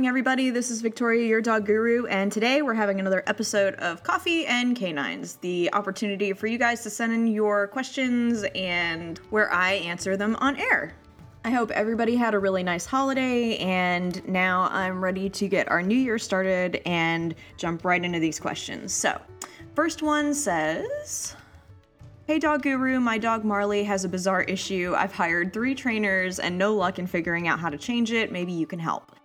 morning, everybody. This is Victoria, your dog guru, and today we're having another episode of Coffee and Canines, the opportunity for you guys to send in your questions and where I answer them on air. I hope everybody had a really nice holiday, and now I'm ready to get our new year started and jump right into these questions. So, first one says. Hey Dog Guru, my dog Marley has a bizarre issue. I've hired three trainers and no luck in figuring out how to change it. Maybe you can help.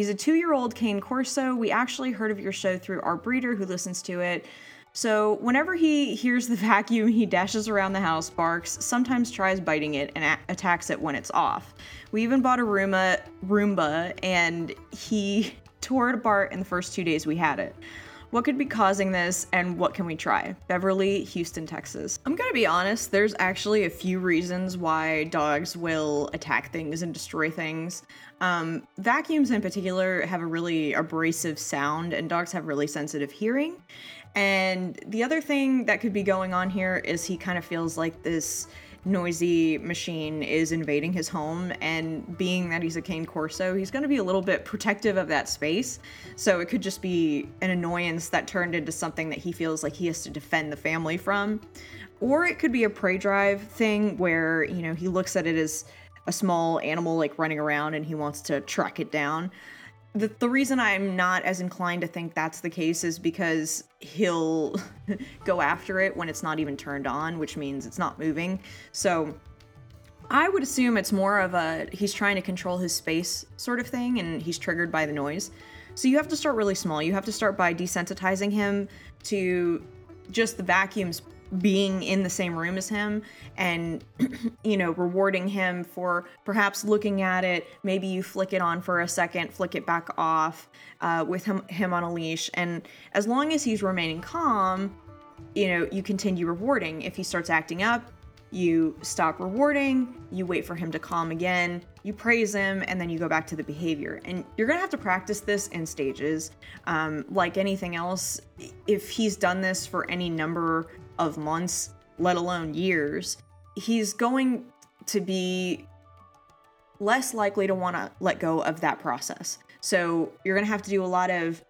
He's a two year old cane corso. We actually heard of your show through our breeder who listens to it. So, whenever he hears the vacuum, he dashes around the house, barks, sometimes tries biting it, and a- attacks it when it's off. We even bought a Roomba, Roomba, and he tore it apart in the first two days we had it. What could be causing this and what can we try? Beverly, Houston, Texas. I'm gonna be honest, there's actually a few reasons why dogs will attack things and destroy things. Um, vacuums in particular have a really abrasive sound, and dogs have really sensitive hearing. And the other thing that could be going on here is he kind of feels like this noisy machine is invading his home and being that he's a cane corso he's going to be a little bit protective of that space. So it could just be an annoyance that turned into something that he feels like he has to defend the family from. Or it could be a prey drive thing where you know he looks at it as a small animal like running around and he wants to track it down the, the reason I'm not as inclined to think that's the case is because he'll go after it when it's not even turned on, which means it's not moving. So I would assume it's more of a he's trying to control his space sort of thing and he's triggered by the noise. So you have to start really small. You have to start by desensitizing him to just the vacuums being in the same room as him and you know rewarding him for perhaps looking at it maybe you flick it on for a second flick it back off uh, with him him on a leash and as long as he's remaining calm you know you continue rewarding if he starts acting up you stop rewarding, you wait for him to calm again, you praise him, and then you go back to the behavior. And you're gonna have to practice this in stages. Um, like anything else, if he's done this for any number of months, let alone years, he's going to be less likely to want to let go of that process. So you're going to have to do a lot of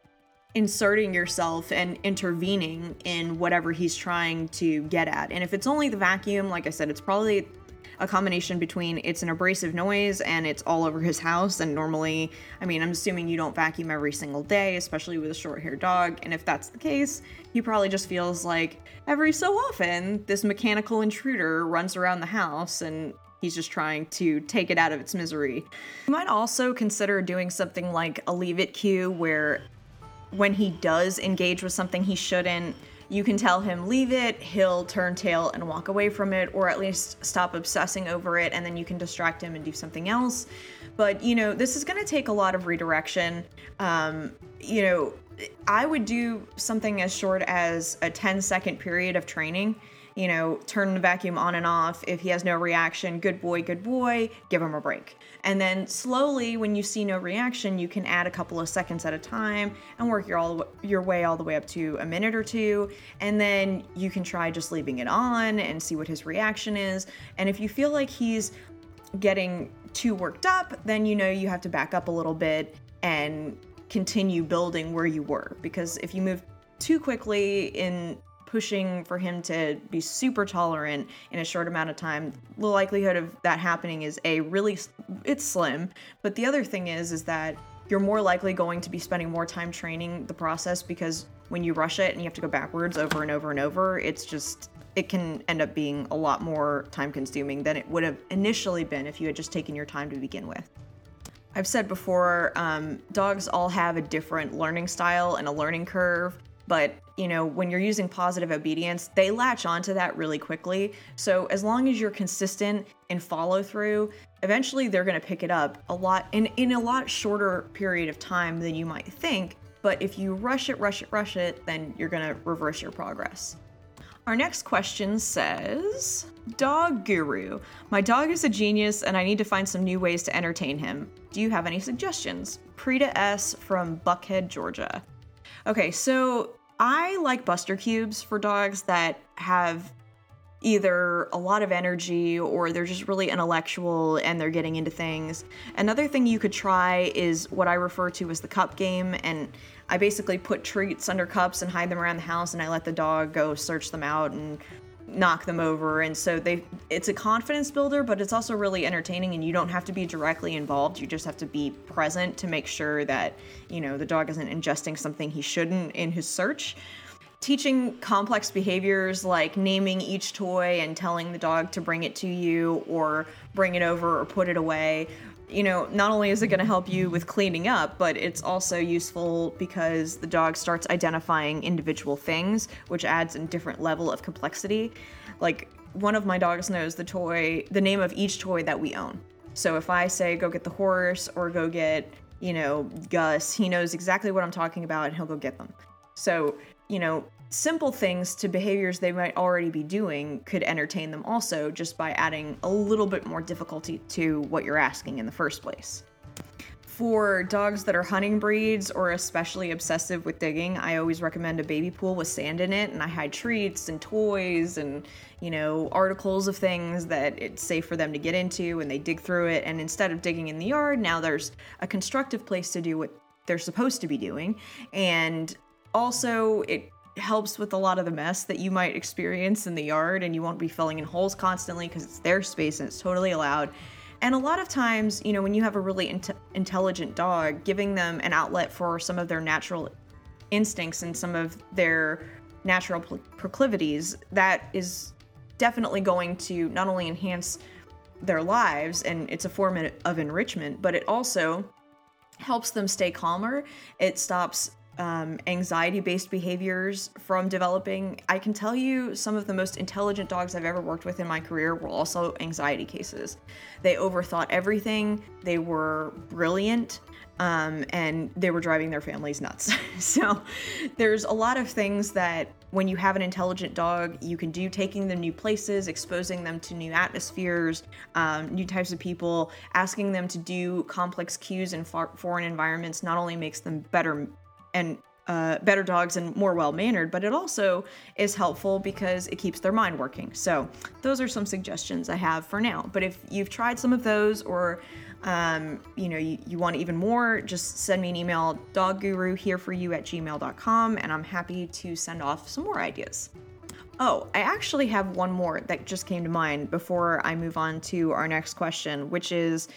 inserting yourself and intervening in whatever he's trying to get at. And if it's only the vacuum, like I said, it's probably a combination between it's an abrasive noise and it's all over his house. And normally, I mean, I'm assuming you don't vacuum every single day, especially with a short haired dog. And if that's the case, he probably just feels like every so often this mechanical intruder runs around the house and he's just trying to take it out of its misery. You might also consider doing something like a leave it cue where when he does engage with something he shouldn't, you can tell him leave it, he'll turn tail and walk away from it, or at least stop obsessing over it, and then you can distract him and do something else. But you know, this is going to take a lot of redirection. Um, you know, I would do something as short as a 10 second period of training you know, turn the vacuum on and off. If he has no reaction, good boy, good boy, give him a break. And then slowly, when you see no reaction, you can add a couple of seconds at a time and work your all your way all the way up to a minute or two. And then you can try just leaving it on and see what his reaction is. And if you feel like he's getting too worked up, then you know you have to back up a little bit and continue building where you were. Because if you move too quickly in pushing for him to be super tolerant in a short amount of time the likelihood of that happening is a really it's slim but the other thing is is that you're more likely going to be spending more time training the process because when you rush it and you have to go backwards over and over and over it's just it can end up being a lot more time consuming than it would have initially been if you had just taken your time to begin with I've said before, um, dogs all have a different learning style and a learning curve. But, you know, when you're using positive obedience, they latch onto that really quickly. So as long as you're consistent and follow through, eventually they're going to pick it up a lot in, in a lot shorter period of time than you might think. But if you rush it, rush it, rush it, then you're going to reverse your progress. Our next question says Dog Guru. My dog is a genius and I need to find some new ways to entertain him. Do you have any suggestions? Prita S. from Buckhead, Georgia. Okay, so I like Buster Cubes for dogs that have either a lot of energy or they're just really intellectual and they're getting into things. Another thing you could try is what I refer to as the cup game. And I basically put treats under cups and hide them around the house and I let the dog go search them out and knock them over and so they it's a confidence builder but it's also really entertaining and you don't have to be directly involved you just have to be present to make sure that you know the dog isn't ingesting something he shouldn't in his search. Teaching complex behaviors like naming each toy and telling the dog to bring it to you or bring it over or put it away you know, not only is it going to help you with cleaning up, but it's also useful because the dog starts identifying individual things, which adds a different level of complexity. Like, one of my dogs knows the toy, the name of each toy that we own. So if I say go get the horse or go get, you know, Gus, he knows exactly what I'm talking about and he'll go get them. So, you know, simple things to behaviors they might already be doing could entertain them also just by adding a little bit more difficulty to what you're asking in the first place. For dogs that are hunting breeds or especially obsessive with digging, I always recommend a baby pool with sand in it and I hide treats and toys and, you know, articles of things that it's safe for them to get into and they dig through it and instead of digging in the yard, now there's a constructive place to do what they're supposed to be doing and also it helps with a lot of the mess that you might experience in the yard and you won't be filling in holes constantly because it's their space and it's totally allowed. And a lot of times, you know, when you have a really int- intelligent dog, giving them an outlet for some of their natural instincts and some of their natural proclivities, that is definitely going to not only enhance their lives and it's a form of enrichment, but it also helps them stay calmer. It stops um, anxiety based behaviors from developing. I can tell you some of the most intelligent dogs I've ever worked with in my career were also anxiety cases. They overthought everything, they were brilliant. Um, and they were driving their families nuts. so, there's a lot of things that when you have an intelligent dog, you can do taking them new places, exposing them to new atmospheres, um, new types of people, asking them to do complex cues in far- foreign environments not only makes them better and uh, better dogs and more well mannered, but it also is helpful because it keeps their mind working. So, those are some suggestions I have for now. But if you've tried some of those or um, you know, you, you want even more, just send me an email, dogguru here for you at gmail.com, and I'm happy to send off some more ideas. Oh, I actually have one more that just came to mind before I move on to our next question, which is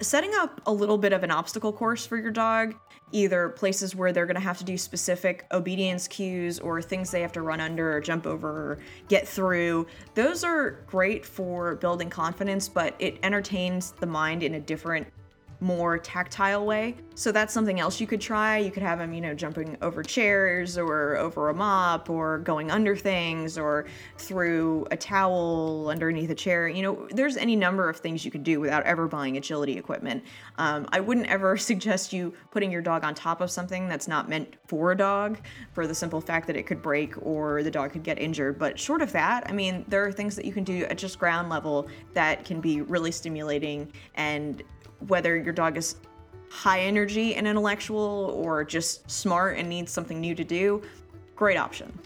setting up a little bit of an obstacle course for your dog either places where they're going to have to do specific obedience cues or things they have to run under or jump over or get through. Those are great for building confidence, but it entertains the mind in a different more tactile way. So that's something else you could try. You could have him, you know, jumping over chairs or over a mop or going under things or through a towel underneath a chair. You know, there's any number of things you could do without ever buying agility equipment. Um, I wouldn't ever suggest you putting your dog on top of something that's not meant for a dog for the simple fact that it could break or the dog could get injured. But short of that, I mean, there are things that you can do at just ground level that can be really stimulating and whether your dog is high energy and intellectual or just smart and needs something new to do, great option.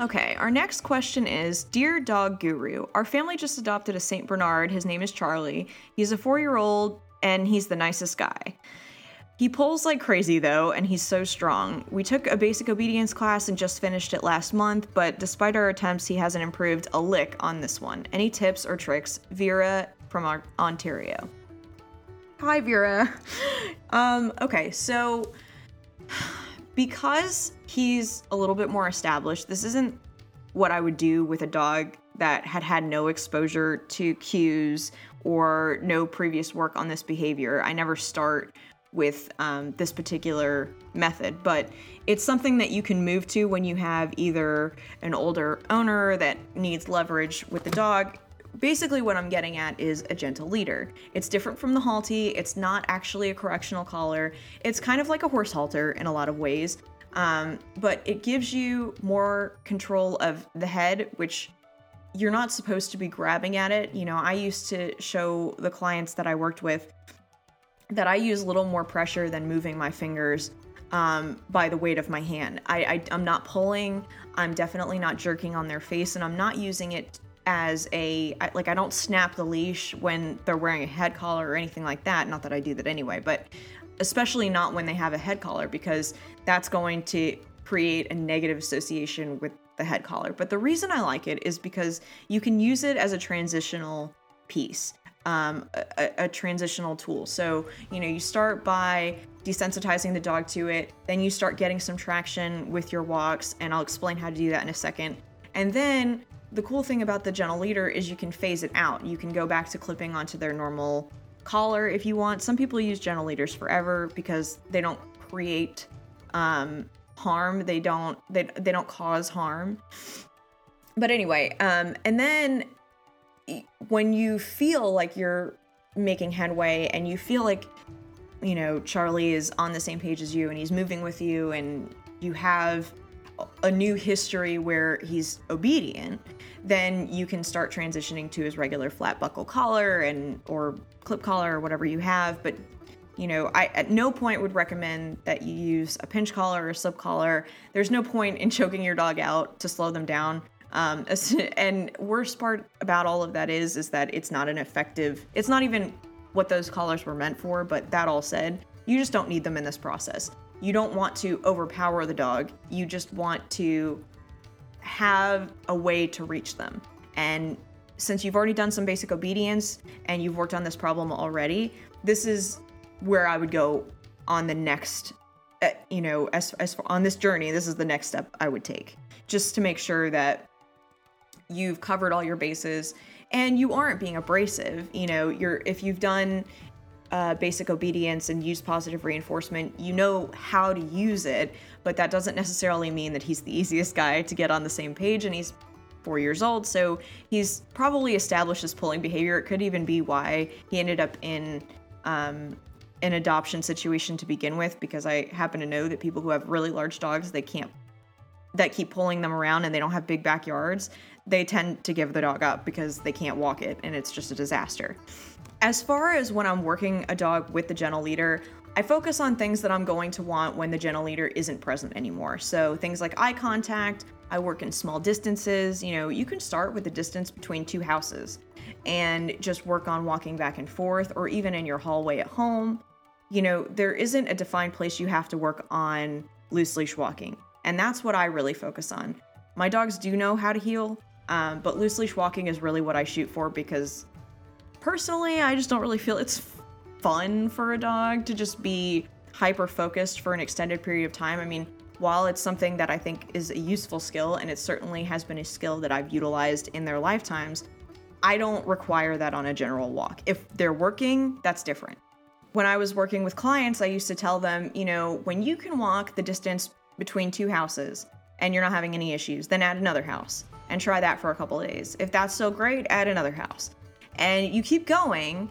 Okay, our next question is Dear Dog Guru, our family just adopted a St. Bernard. His name is Charlie. He's a four year old and he's the nicest guy. He pulls like crazy though, and he's so strong. We took a basic obedience class and just finished it last month, but despite our attempts, he hasn't improved a lick on this one. Any tips or tricks? Vera from Ontario. Hi, Vera. um, okay, so because he's a little bit more established, this isn't what I would do with a dog that had had no exposure to cues or no previous work on this behavior. I never start with um, this particular method, but it's something that you can move to when you have either an older owner that needs leverage with the dog basically what I'm getting at is a gentle leader. It's different from the Halti. It's not actually a correctional collar. It's kind of like a horse halter in a lot of ways. Um, but it gives you more control of the head, which you're not supposed to be grabbing at it. You know, I used to show the clients that I worked with that I use a little more pressure than moving my fingers um, by the weight of my hand. I, I I'm not pulling. I'm definitely not jerking on their face, and I'm not using it as a like I don't snap the leash when they're wearing a head collar or anything like that. Not that I do that anyway, but especially not when they have a head collar because that's going to create a negative association with the head collar. But the reason I like it is because you can use it as a transitional piece, um, a, a transitional tool. So, you know, you start by desensitizing the dog to it, then you start getting some traction with your walks, and I'll explain how to do that in a second. And then the cool thing about the gentle leader is you can phase it out. You can go back to clipping onto their normal collar if you want. Some people use gentle leaders forever because they don't create um, harm. They don't they they don't cause harm. But anyway, um, and then when you feel like you're making headway and you feel like you know Charlie is on the same page as you and he's moving with you and you have a new history where he's obedient, then you can start transitioning to his regular flat buckle collar and or clip collar or whatever you have. But you know, I at no point would recommend that you use a pinch collar or a slip collar. There's no point in choking your dog out to slow them down. Um, and worst part about all of that is is that it's not an effective. It's not even what those collars were meant for. But that all said, you just don't need them in this process. You don't want to overpower the dog. You just want to have a way to reach them. And since you've already done some basic obedience and you've worked on this problem already, this is where I would go on the next, uh, you know, as, as on this journey, this is the next step I would take just to make sure that you've covered all your bases and you aren't being abrasive. You know, you're, if you've done uh, basic obedience and use positive reinforcement, you know how to use it, but that doesn't necessarily mean that he's the easiest guy to get on the same page and he's four years old, so he's probably established his pulling behavior. It could even be why he ended up in um, an adoption situation to begin with, because I happen to know that people who have really large dogs, they can't, that keep pulling them around and they don't have big backyards, they tend to give the dog up because they can't walk it and it's just a disaster. As far as when I'm working a dog with the gentle leader, I focus on things that I'm going to want when the gentle leader isn't present anymore. So things like eye contact, I work in small distances. You know, you can start with the distance between two houses and just work on walking back and forth, or even in your hallway at home. You know, there isn't a defined place you have to work on loose leash walking. And that's what I really focus on. My dogs do know how to heel, um, but loose leash walking is really what I shoot for because personally, I just don't really feel it's fun for a dog to just be hyper focused for an extended period of time. I mean, while it's something that I think is a useful skill, and it certainly has been a skill that I've utilized in their lifetimes, I don't require that on a general walk. If they're working, that's different. When I was working with clients, I used to tell them, you know, when you can walk the distance between two houses and you're not having any issues, then add another house and try that for a couple of days. If that's so great, add another house. And you keep going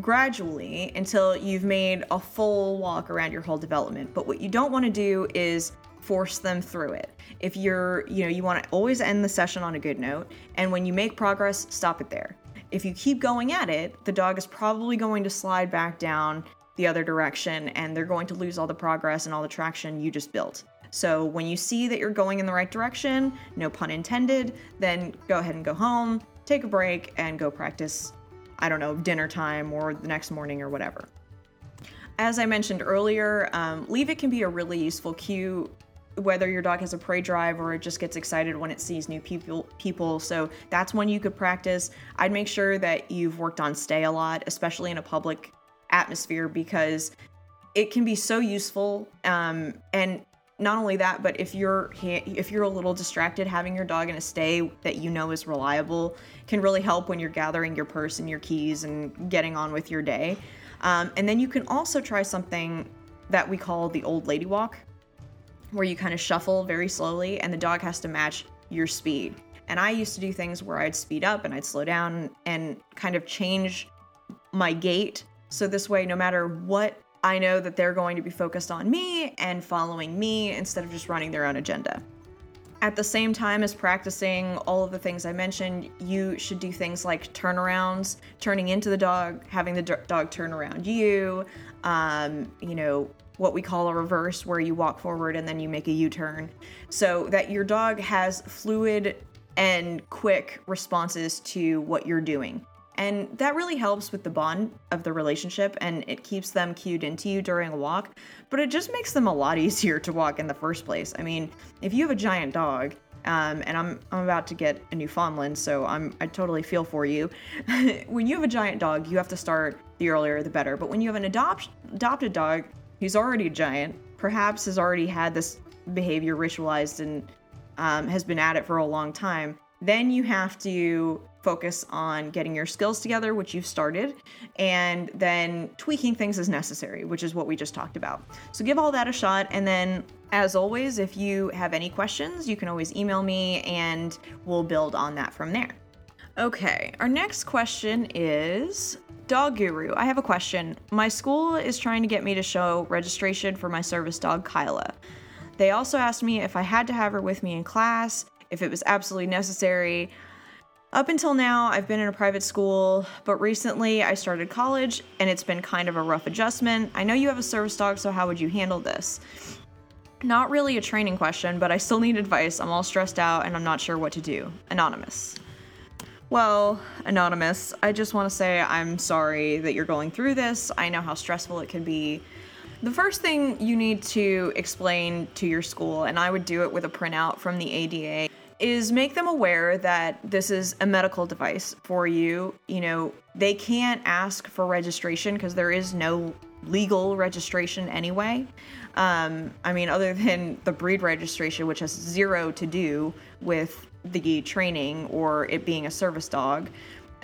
gradually until you've made a full walk around your whole development. But what you don't want to do is force them through it. If you're, you know, you want to always end the session on a good note, and when you make progress, stop it there. If you keep going at it, the dog is probably going to slide back down the other direction and they're going to lose all the progress and all the traction you just built. So when you see that you're going in the right direction, no pun intended, then go ahead and go home, take a break, and go practice I don't know, dinner time or the next morning or whatever. As I mentioned earlier, um, leave it can be a really useful cue whether your dog has a prey drive or it just gets excited when it sees new people people so that's when you could practice i'd make sure that you've worked on stay a lot especially in a public atmosphere because it can be so useful um, and not only that, but if you're if you're a little distracted, having your dog in a stay that you know is reliable can really help when you're gathering your purse and your keys and getting on with your day. Um, and then you can also try something that we call the old lady walk, where you kind of shuffle very slowly and the dog has to match your speed. And I used to do things where I'd speed up and I'd slow down and kind of change my gait. So this way, no matter what I know that they're going to be focused on me and following me instead of just running their own agenda. At the same time as practicing all of the things I mentioned, you should do things like turnarounds, turning into the dog, having the dog turn around you, um, you know, what we call a reverse, where you walk forward and then you make a U turn, so that your dog has fluid and quick responses to what you're doing. And that really helps with the bond of the relationship and it keeps them cued into you during a walk, but it just makes them a lot easier to walk in the first place. I mean, if you have a giant dog, um, and I'm, I'm about to get a Newfoundland, so I'm I totally feel for you. when you have a giant dog, you have to start the earlier the better. But when you have an adopt, adopted dog who's already giant, perhaps has already had this behavior ritualized and um, has been at it for a long time, then you have to focus on getting your skills together, which you've started, and then tweaking things as necessary, which is what we just talked about. So give all that a shot. And then, as always, if you have any questions, you can always email me and we'll build on that from there. Okay, our next question is Dog Guru. I have a question. My school is trying to get me to show registration for my service dog, Kyla. They also asked me if I had to have her with me in class if it was absolutely necessary. Up until now, I've been in a private school, but recently I started college and it's been kind of a rough adjustment. I know you have a service dog, so how would you handle this? Not really a training question, but I still need advice. I'm all stressed out and I'm not sure what to do. Anonymous. Well, Anonymous, I just want to say I'm sorry that you're going through this. I know how stressful it can be. The first thing you need to explain to your school, and I would do it with a printout from the ADA, is make them aware that this is a medical device for you. You know, they can't ask for registration because there is no legal registration anyway. Um, I mean, other than the breed registration, which has zero to do with the training or it being a service dog.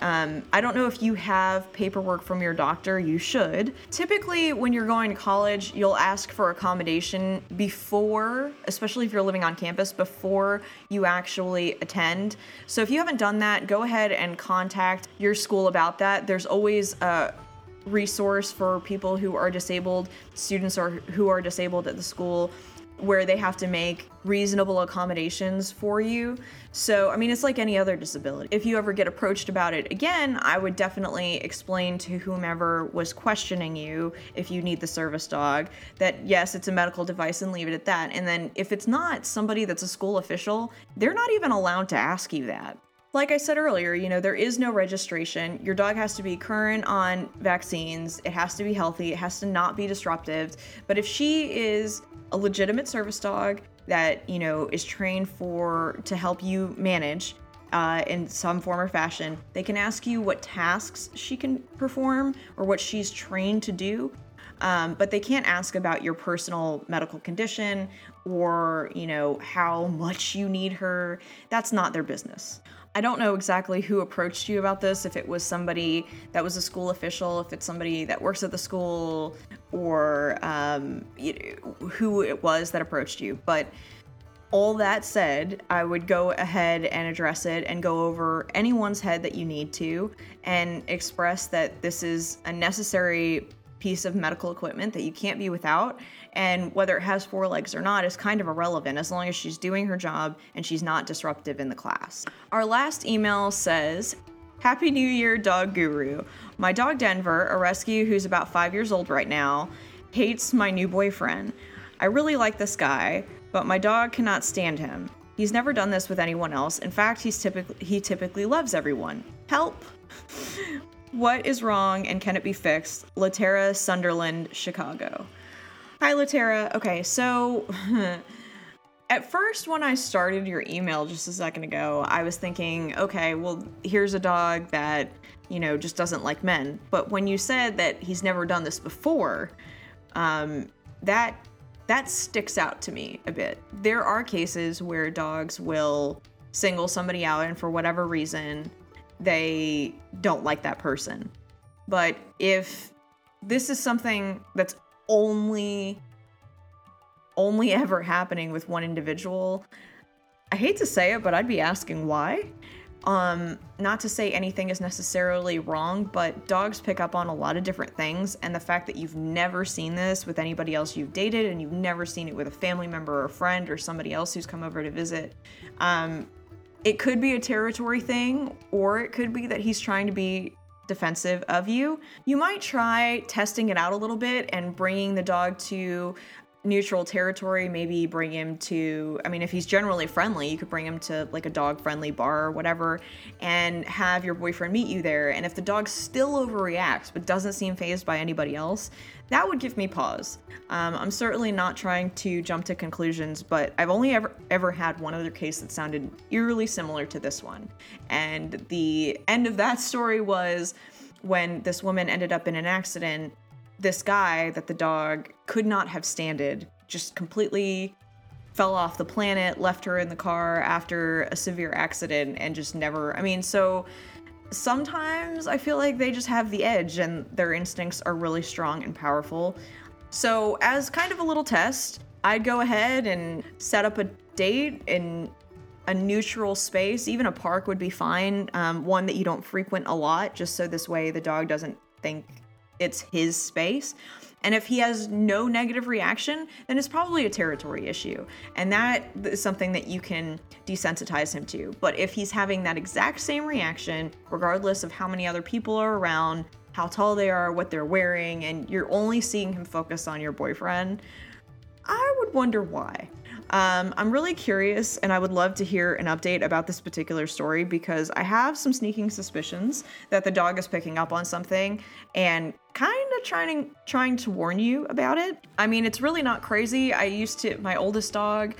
Um, I don't know if you have paperwork from your doctor, you should. Typically, when you're going to college, you'll ask for accommodation before, especially if you're living on campus, before you actually attend. So if you haven't done that, go ahead and contact your school about that. There's always a resource for people who are disabled, students or who are disabled at the school where they have to make reasonable accommodations for you. So, I mean, it's like any other disability. If you ever get approached about it again, I would definitely explain to whomever was questioning you if you need the service dog that yes, it's a medical device and leave it at that. And then if it's not somebody that's a school official, they're not even allowed to ask you that. Like I said earlier, you know, there is no registration. Your dog has to be current on vaccines. It has to be healthy. It has to not be disruptive. But if she is a legitimate service dog that you know is trained for to help you manage uh, in some form or fashion. They can ask you what tasks she can perform or what she's trained to do, um, but they can't ask about your personal medical condition or you know how much you need her. That's not their business. I don't know exactly who approached you about this, if it was somebody that was a school official, if it's somebody that works at the school, or um, you know, who it was that approached you. But all that said, I would go ahead and address it and go over anyone's head that you need to and express that this is a necessary piece of medical equipment that you can't be without. And whether it has four legs or not is kind of irrelevant as long as she's doing her job and she's not disruptive in the class. Our last email says, Happy New Year, Dog Guru. My dog Denver, a rescue who's about five years old right now, hates my new boyfriend. I really like this guy, but my dog cannot stand him. He's never done this with anyone else. In fact, he's typically he typically loves everyone. Help! what is wrong and can it be fixed? Latera Sunderland, Chicago. Hi Latera. Okay, so At first, when I started your email just a second ago, I was thinking, okay, well, here's a dog that, you know, just doesn't like men. But when you said that he's never done this before, um, that that sticks out to me a bit. There are cases where dogs will single somebody out, and for whatever reason, they don't like that person. But if this is something that's only only ever happening with one individual, I hate to say it, but I'd be asking why. Um, not to say anything is necessarily wrong, but dogs pick up on a lot of different things. And the fact that you've never seen this with anybody else you've dated and you've never seen it with a family member or a friend or somebody else who's come over to visit, um, it could be a territory thing, or it could be that he's trying to be defensive of you. You might try testing it out a little bit and bringing the dog to neutral territory, maybe bring him to, I mean, if he's generally friendly, you could bring him to like a dog friendly bar or whatever and have your boyfriend meet you there. And if the dog still overreacts but doesn't seem phased by anybody else, that would give me pause. Um, I'm certainly not trying to jump to conclusions, but I've only ever ever had one other case that sounded eerily similar to this one. And the end of that story was when this woman ended up in an accident this guy that the dog could not have standed just completely fell off the planet, left her in the car after a severe accident, and just never. I mean, so sometimes I feel like they just have the edge and their instincts are really strong and powerful. So, as kind of a little test, I'd go ahead and set up a date in a neutral space. Even a park would be fine, um, one that you don't frequent a lot, just so this way the dog doesn't think it's his space. And if he has no negative reaction, then it's probably a territory issue. And that is something that you can desensitize him to. But if he's having that exact same reaction, regardless of how many other people are around, how tall they are, what they're wearing, and you're only seeing him focus on your boyfriend, I would wonder why. Um, I'm really curious, and I would love to hear an update about this particular story because I have some sneaking suspicions that the dog is picking up on something and kind of trying trying to warn you about it. I mean, it's really not crazy. I used to my oldest dog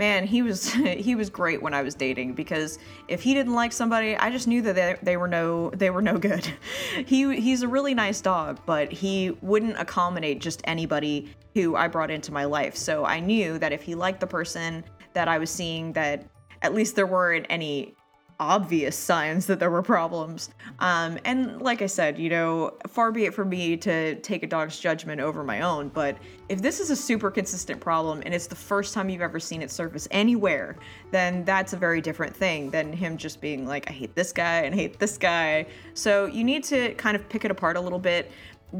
man, he was he was great when I was dating because if he didn't like somebody, I just knew that they, they were no they were no good. he he's a really nice dog, but he wouldn't accommodate just anybody who I brought into my life. So I knew that if he liked the person that I was seeing that at least there weren't any obvious signs that there were problems. Um, and like I said, you know, far be it from me to take a dog's judgment over my own, but if this is a super consistent problem and it's the first time you've ever seen it surface anywhere, then that's a very different thing than him just being like, I hate this guy and hate this guy. So you need to kind of pick it apart a little bit,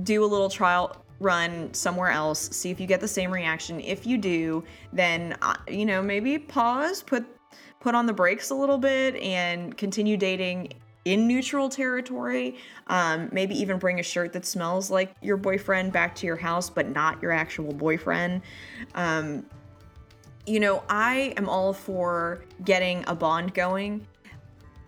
do a little trial run somewhere else, see if you get the same reaction. If you do, then, uh, you know, maybe pause, put put on the brakes a little bit and continue dating in neutral territory. Um, maybe even bring a shirt that smells like your boyfriend back to your house, but not your actual boyfriend. Um, you know, I am all for getting a bond going,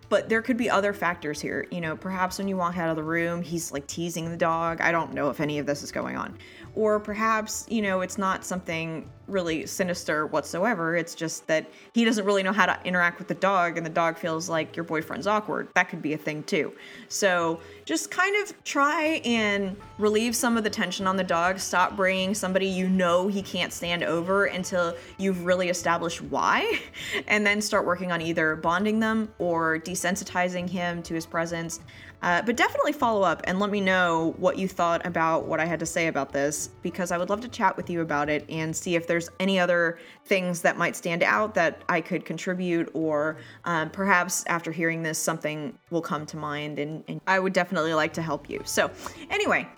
but there could be other factors here. You know, perhaps when you walk out of the room, he's like teasing the dog. I don't know if any of this is going on. Or perhaps, you know, it's not something really sinister whatsoever. It's just that he doesn't really know how to interact with the dog, and the dog feels like your boyfriend's awkward. That could be a thing too. So just kind of try and relieve some of the tension on the dog. Stop bringing somebody you know he can't stand over until you've really established why, and then start working on either bonding them or desensitizing him to his presence. Uh, but definitely follow up and let me know what you thought about what I had to say about this because I would love to chat with you about it and see if there's any other things that might stand out that I could contribute, or um, perhaps after hearing this, something will come to mind and, and I would definitely like to help you. So, anyway,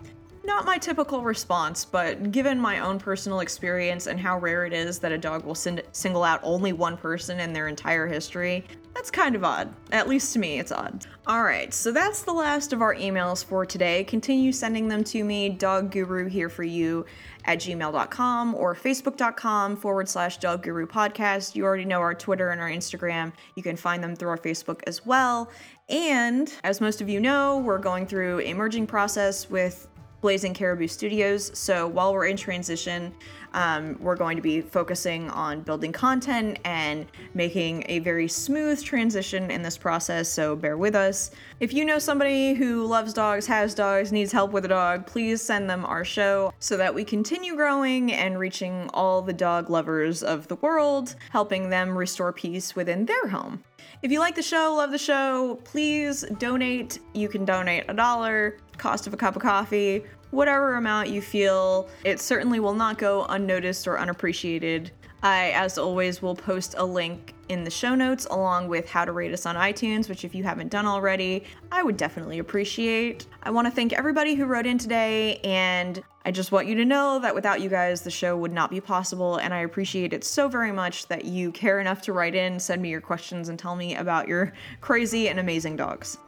not my typical response, but given my own personal experience and how rare it is that a dog will sing- single out only one person in their entire history, that's kind of odd. At least to me, it's odd. All right, so that's the last of our emails for today. Continue sending them to me, Dog Guru here for you at gmail.com or facebook.com forward slash Dog Guru podcast. You already know our Twitter and our Instagram. You can find them through our Facebook as well. And as most of you know, we're going through a merging process with Blazing Caribou Studios. So while we're in transition, um, we're going to be focusing on building content and making a very smooth transition in this process. So bear with us. If you know somebody who loves dogs, has dogs, needs help with a dog, please send them our show so that we continue growing and reaching all the dog lovers of the world, helping them restore peace within their home. If you like the show, love the show, please donate. You can donate a dollar, cost of a cup of coffee, whatever amount you feel. It certainly will not go unnoticed or unappreciated. I, as always, will post a link in the show notes along with how to rate us on iTunes, which, if you haven't done already, I would definitely appreciate. I want to thank everybody who wrote in today, and I just want you to know that without you guys, the show would not be possible, and I appreciate it so very much that you care enough to write in, send me your questions, and tell me about your crazy and amazing dogs.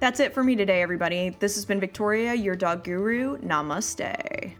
That's it for me today, everybody. This has been Victoria, your dog guru. Namaste.